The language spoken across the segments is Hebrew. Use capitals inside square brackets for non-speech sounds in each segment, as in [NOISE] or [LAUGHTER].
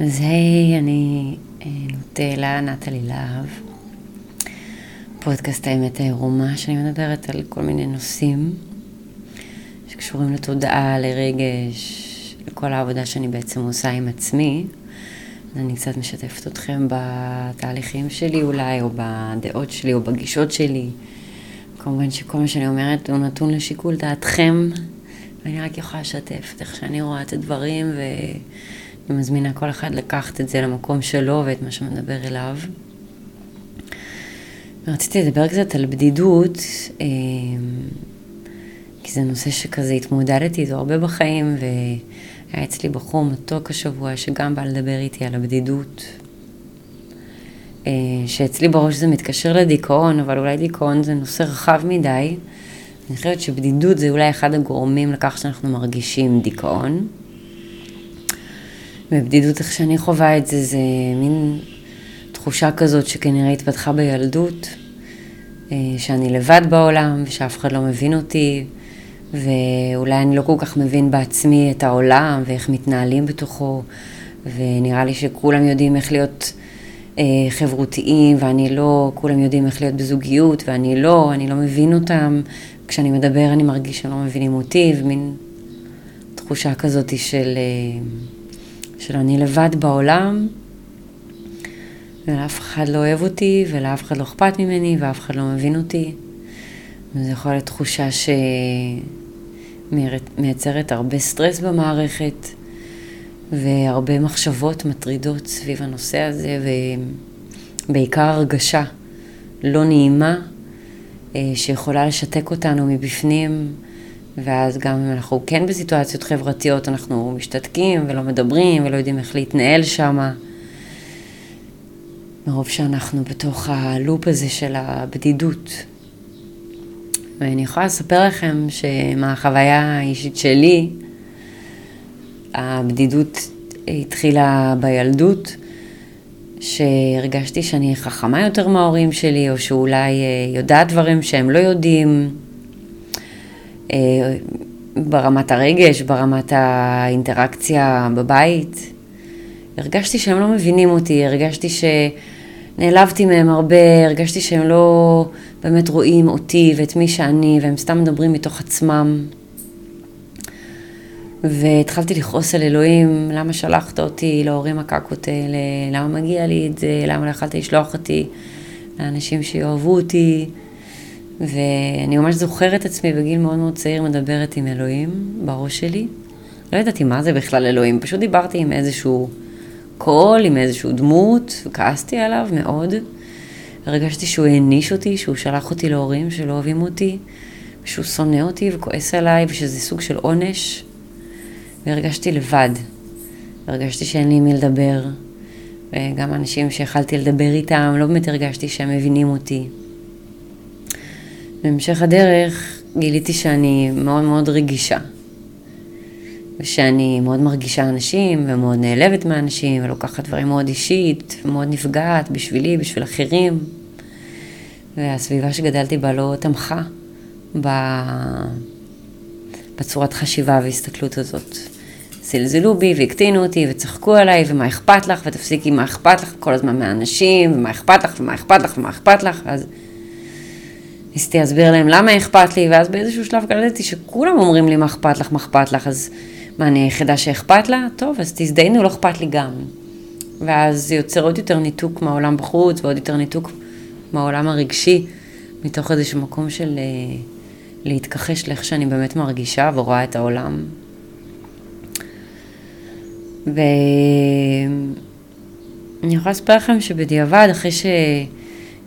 אז היי, אני אה, נוטלה נטלי להב, פודקאסט האמת העירומה, שאני מדברת על כל מיני נושאים שקשורים לתודעה, לרגש, לכל העבודה שאני בעצם עושה עם עצמי. אני קצת משתפת אתכם בתהליכים שלי אולי, או בדעות שלי, או בגישות שלי. כמובן שכל מה שאני אומרת הוא נתון לשיקול דעתכם, ואני רק יכולה לשתף את איך שאני רואה את הדברים, ואני מזמינה כל אחד לקחת את זה למקום שלו ואת מה שמדבר אליו. רציתי לדבר קצת על בדידות, אה, כי זה נושא שכזה התמודדתי איתו הרבה בחיים, והיה אצלי בחור מתוק השבוע שגם בא לדבר איתי על הבדידות. אה, שאצלי בראש זה מתקשר לדיכאון, אבל אולי דיכאון זה נושא רחב מדי. אני חושבת שבדידות זה אולי אחד הגורמים לכך שאנחנו מרגישים דיכאון. ובדידות, איך שאני חווה את זה, זה מין תחושה כזאת שכנראה התפתחה בילדות, אה, שאני לבד בעולם ושאף אחד לא מבין אותי, ואולי אני לא כל כך מבין בעצמי את העולם ואיך מתנהלים בתוכו, ונראה לי שכולם יודעים איך להיות אה, חברותיים, ואני לא, כולם יודעים איך להיות בזוגיות, ואני לא, אני לא מבין אותם. כשאני מדבר אני מרגיש שהם לא מבינים אותי, ומין תחושה כזאת של, אה, של אני לבד בעולם, ולאף אחד לא אוהב אותי, ולאף אחד לא אכפת ממני, ואף אחד לא מבין אותי. וזו יכולה להיות תחושה שמייצרת הרבה סטרס במערכת. והרבה מחשבות מטרידות סביב הנושא הזה, ובעיקר הרגשה לא נעימה אה, שיכולה לשתק אותנו מבפנים, ואז גם אם אנחנו כן בסיטואציות חברתיות, אנחנו משתתקים ולא מדברים ולא יודעים איך להתנהל שם. מרוב שאנחנו בתוך הלופ הזה של הבדידות. ואני יכולה לספר לכם שמהחוויה האישית שלי, הבדידות התחילה בילדות, שהרגשתי שאני חכמה יותר מההורים שלי, או שאולי אה, יודעת דברים שהם לא יודעים, ברמת הרגש, ברמת האינטראקציה בבית. הרגשתי שהם לא מבינים אותי, הרגשתי שנעלבתי מהם הרבה, הרגשתי שהם לא באמת רואים אותי ואת מי שאני, והם סתם מדברים מתוך עצמם. והתחלתי לכעוס על אלוהים, למה שלחת אותי להורים הקקות האלה, למה מגיע לי את זה, למה לא יכלת לשלוח אותי לאנשים שיאהבו אותי. ואני ממש זוכרת את עצמי בגיל מאוד מאוד צעיר מדברת עם אלוהים בראש שלי. לא ידעתי מה זה בכלל אלוהים, פשוט דיברתי עם איזשהו קול, עם איזשהו דמות, וכעסתי עליו מאוד. הרגשתי שהוא העניש אותי, שהוא שלח אותי להורים שלא אוהבים אותי, שהוא שונא אותי וכועס עליי, ושזה סוג של עונש. והרגשתי לבד. הרגשתי שאין לי מי לדבר. וגם אנשים שיכלתי לדבר איתם, לא באמת הרגשתי שהם מבינים אותי. בהמשך הדרך גיליתי שאני מאוד מאוד רגישה. ושאני מאוד מרגישה אנשים, ומאוד נעלבת מאנשים, ולוקחת דברים מאוד אישית, ומאוד נפגעת בשבילי, בשביל אחרים. והסביבה שגדלתי בה לא תמכה בצורת חשיבה והסתכלות הזאת. זלזלו בי והקטינו אותי וצחקו עליי ומה אכפת לך ותפסיקי מה אכפת לך כל הזמן מהאנשים ומה אכפת לך ומה אכפת לך ומה אכפת לך אז ניסיתי להסביר להם למה אכפת לי ואז באיזשהו שלב קלטתי שכולם אומרים לי מה אכפת לך מה אכפת לך אז מה אני היחידה שאכפת לה? טוב אז תזדיינו לא אכפת לי גם ואז זה יוצר עוד יותר ניתוק מהעולם בחוץ ועוד יותר ניתוק מהעולם הרגשי מתוך איזשהו מקום של אה, להתכחש לאיך שאני באמת מרגישה ורואה את העולם ואני יכולה לספר לכם שבדיעבד, אחרי ש...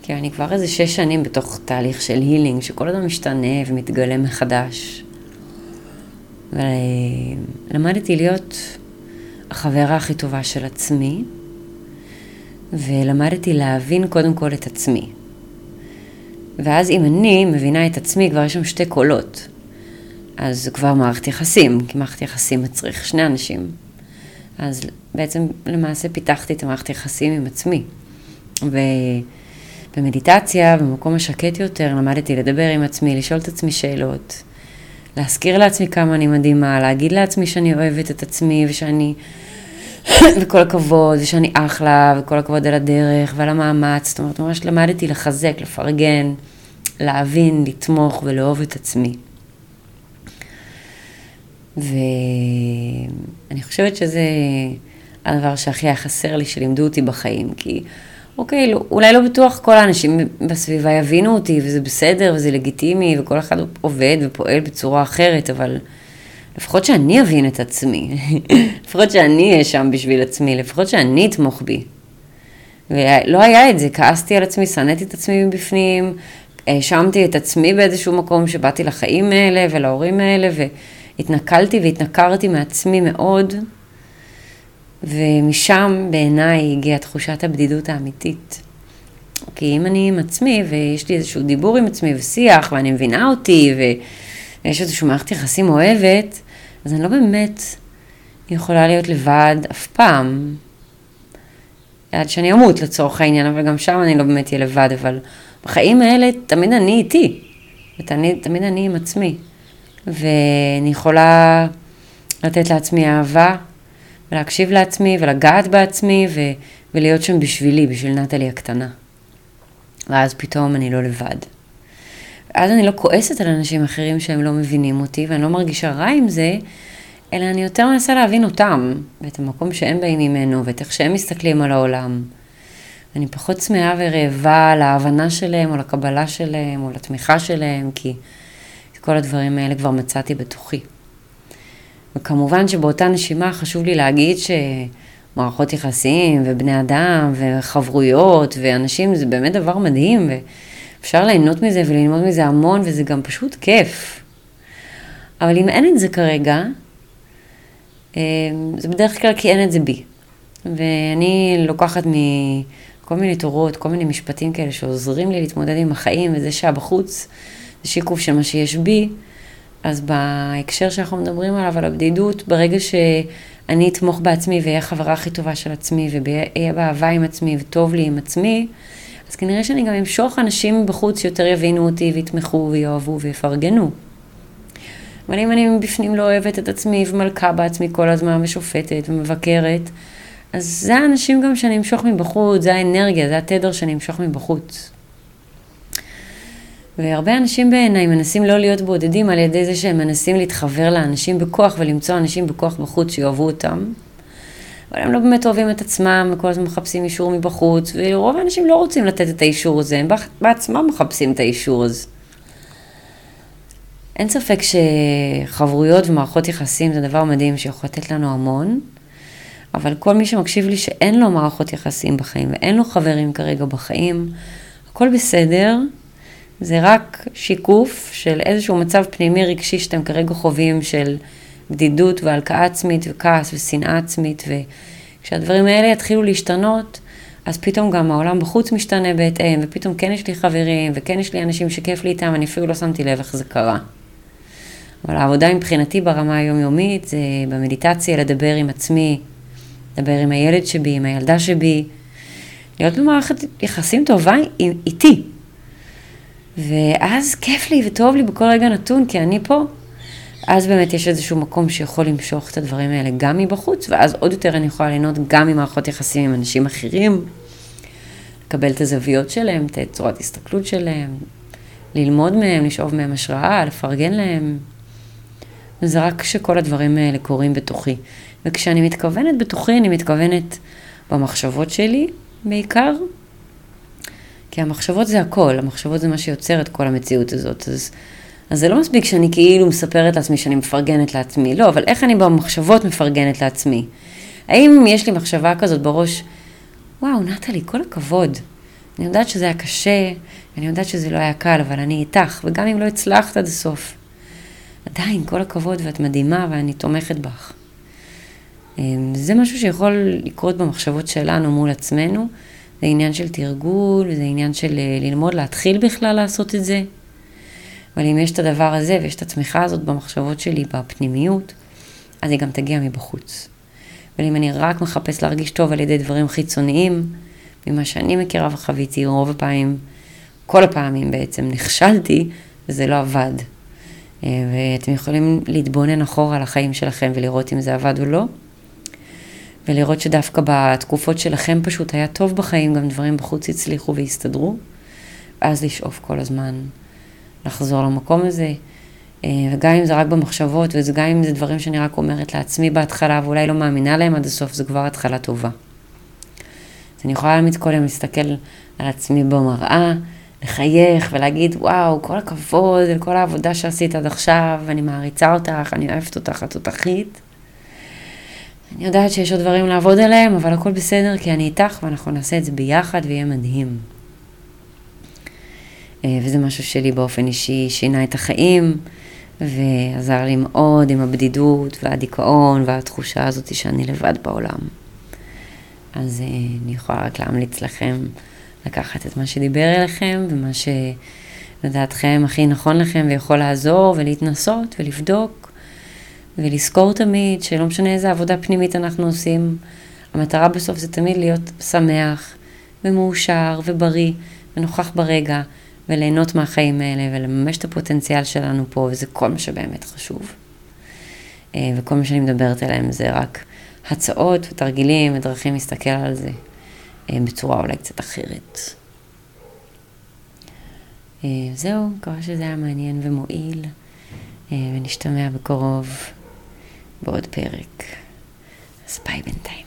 כי אני כבר איזה שש שנים בתוך תהליך של הילינג, שכל הזמן משתנה ומתגלה מחדש. ולמדתי להיות החברה הכי טובה של עצמי, ולמדתי להבין קודם כל את עצמי. ואז אם אני מבינה את עצמי, כבר יש שם שתי קולות. אז זה כבר מערכת יחסים, כי מערכת יחסים מצריך שני אנשים. אז בעצם למעשה פיתחתי את המערכת יחסים עם עצמי. ובמדיטציה, במקום השקט יותר, למדתי לדבר עם עצמי, לשאול את עצמי שאלות, להזכיר לעצמי כמה אני מדהימה, להגיד לעצמי שאני אוהבת את עצמי ושאני [COUGHS] וכל הכבוד, ושאני אחלה, וכל הכבוד על הדרך ועל המאמץ. זאת אומרת, ממש למדתי לחזק, לפרגן, להבין, לתמוך ולאהוב את עצמי. ואני חושבת שזה הדבר שהכי היה חסר לי, שלימדו אותי בחיים, כי אוקיי, לא, אולי לא בטוח כל האנשים בסביבה יבינו אותי, וזה בסדר, וזה לגיטימי, וכל אחד עובד ופועל בצורה אחרת, אבל לפחות שאני אבין את עצמי, [LAUGHS] לפחות שאני אהיה שם בשביל עצמי, לפחות שאני אתמוך בי. ולא היה את זה, כעסתי על עצמי, שנאתי את עצמי מבפנים, האשמתי את עצמי באיזשהו מקום שבאתי לחיים האלה ולהורים האלה, והתנכלתי והתנכרתי מעצמי מאוד. ומשם בעיניי הגיעה תחושת הבדידות האמיתית. כי אם אני עם עצמי ויש לי איזשהו דיבור עם עצמי ושיח ואני מבינה אותי ויש איזושהי מערכת יחסים אוהבת, אז אני לא באמת יכולה להיות לבד אף פעם. עד שאני אמות לצורך העניין, אבל גם שם אני לא באמת אהיה לבד, אבל בחיים האלה תמיד אני איתי, ותמיד אני עם עצמי. ואני יכולה לתת לעצמי אהבה, ולהקשיב לעצמי ולגעת בעצמי ו- ולהיות שם בשבילי, בשביל נטלי הקטנה. ואז פתאום אני לא לבד. ואז אני לא כועסת על אנשים אחרים שהם לא מבינים אותי, ואני לא מרגישה רע עם זה, אלא אני יותר מנסה להבין אותם, ואת המקום שהם באים ממנו, ואת איך שהם מסתכלים על העולם. אני פחות צמאה ורעבה להבנה שלהם, או לקבלה שלהם, או לתמיכה שלהם, כי את כל הדברים האלה כבר מצאתי בתוכי. וכמובן שבאותה נשימה חשוב לי להגיד שמערכות יחסים ובני אדם וחברויות ואנשים זה באמת דבר מדהים ואפשר ליהנות מזה וללמוד מזה המון וזה גם פשוט כיף. אבל אם אין את זה כרגע, אה, זה בדרך כלל כי אין את זה בי. ואני לוקחת מכל מיני תורות, כל מיני משפטים כאלה שעוזרים לי להתמודד עם החיים וזה שהבחוץ זה שיקוף של מה שיש בי. אז בהקשר שאנחנו מדברים עליו, על הבדידות, ברגע שאני אתמוך בעצמי ואהיה החברה הכי טובה של עצמי, ואהיה באהבה עם עצמי וטוב לי עם עצמי, אז כנראה שאני גם אמשוך אנשים בחוץ שיותר יבינו אותי ויתמכו ויאהבו ויפרגנו. אבל אם אני מבפנים לא אוהבת את עצמי ומלכה בעצמי כל הזמן ושופטת ומבקרת, אז זה האנשים גם שאני אמשוך מבחוץ, זה האנרגיה, זה התדר שאני אמשוך מבחוץ. והרבה אנשים בעיניי מנסים לא להיות בודדים על ידי זה שהם מנסים להתחבר לאנשים בכוח ולמצוא אנשים בכוח בחוץ שיאהבו אותם. אבל הם לא באמת אוהבים את עצמם וכל הזמן מחפשים אישור מבחוץ, ורוב האנשים לא רוצים לתת את האישור הזה, הם בעצמם מחפשים את האישור הזה. אין ספק שחברויות ומערכות יחסים זה דבר מדהים שיכול לתת לנו המון, אבל כל מי שמקשיב לי שאין לו מערכות יחסים בחיים ואין לו חברים כרגע בחיים, הכל בסדר, זה רק שיקוף של איזשהו מצב פנימי רגשי שאתם כרגע חווים של בדידות והלקאה עצמית וכעס ושנאה עצמית, וכשהדברים האלה יתחילו להשתנות, אז פתאום גם העולם בחוץ משתנה בהתאם, ופתאום כן יש לי חברים, וכן יש לי אנשים שכיף לי איתם, אני אפילו לא שמתי לב איך זה קרה. אבל העבודה מבחינתי ברמה היומיומית זה במדיטציה לדבר עם עצמי, לדבר עם הילד שבי, עם הילדה שבי, להיות במערכת יחסים טובה איתי, ואז כיף לי וטוב לי בכל רגע נתון, כי אני פה. אז באמת יש איזשהו מקום שיכול למשוך את הדברים האלה גם מבחוץ, ואז עוד יותר אני יכולה ליהנות גם ממערכות יחסים עם אנשים אחרים, לקבל את הזוויות שלהם, את צורת הסתכלות שלהם, ללמוד מהם, לשאוב מהם השראה, לפרגן להם. וזה רק כשכל הדברים האלה קורים בתוכי. וכשאני מתכוונת בתוכי, אני מתכוונת במחשבות שלי בעיקר, כי המחשבות זה הכל, המחשבות זה מה שיוצר את כל המציאות הזאת. אז, אז זה לא מספיק שאני כאילו מספרת לעצמי שאני מפרגנת לעצמי, לא, אבל איך אני במחשבות מפרגנת לעצמי? האם יש לי מחשבה כזאת בראש, וואו, נטלי, כל הכבוד. אני יודעת שזה היה קשה, אני יודעת שזה לא היה קל, אבל אני איתך, וגם אם לא הצלחת עד הסוף, עדיין, כל הכבוד, ואת מדהימה, ואני תומכת בך. אמ, זה משהו שיכול לקרות במחשבות שלנו מול עצמנו, זה עניין של תרגול, זה עניין של אה, ללמוד להתחיל בכלל לעשות את זה. אבל אם יש את הדבר הזה ויש את הצמיחה הזאת במחשבות שלי, בפנימיות, אז היא גם תגיע מבחוץ. אבל אם אני רק מחפש להרגיש טוב על ידי דברים חיצוניים, ממה שאני מכירה וחוויתי, רוב הפעמים, כל הפעמים בעצם, נכשלתי, וזה לא עבד. אה, ואתם יכולים להתבונן אחורה על החיים שלכם ולראות אם זה עבד או לא. ולראות שדווקא בתקופות שלכם פשוט היה טוב בחיים, גם דברים בחוץ הצליחו והסתדרו, ואז לשאוף כל הזמן לחזור למקום הזה. אה, וגם אם זה רק במחשבות, וגם אם זה דברים שאני רק אומרת לעצמי בהתחלה, ואולי לא מאמינה להם עד הסוף, זה כבר התחלה טובה. אז אני יכולה להעמיד כל יום להסתכל על עצמי במראה, לחייך ולהגיד, וואו, כל הכבוד על כל העבודה שעשית עד עכשיו, אני מעריצה אותך, אני אוהבת אותך, את תותחית. אני יודעת שיש עוד דברים לעבוד עליהם, אבל הכל בסדר, כי אני איתך ואנחנו נעשה את זה ביחד ויהיה מדהים. אה, וזה משהו שלי באופן אישי שינה את החיים, ועזר לי מאוד עם הבדידות והדיכאון והתחושה הזאת שאני לבד בעולם. אז אה, אני יכולה רק להמליץ לכם לקחת את מה שדיבר אליכם ומה שלדעתכם הכי נכון לכם ויכול לעזור ולהתנסות ולבדוק ולזכור תמיד שלא משנה איזה עבודה פנימית אנחנו עושים, המטרה בסוף זה תמיד להיות שמח ומאושר ובריא ונוכח ברגע וליהנות מהחיים האלה ולממש את הפוטנציאל שלנו פה וזה כל מה שבאמת חשוב. אה, וכל מה שאני מדברת עליהם זה רק הצעות ותרגילים ודרכים להסתכל על זה אה, בצורה אולי קצת אחרת. אה, זהו, מקווה שזה היה מעניין ומועיל, ונשתמע בקרוב בעוד פרק. אז ביי בינתיים.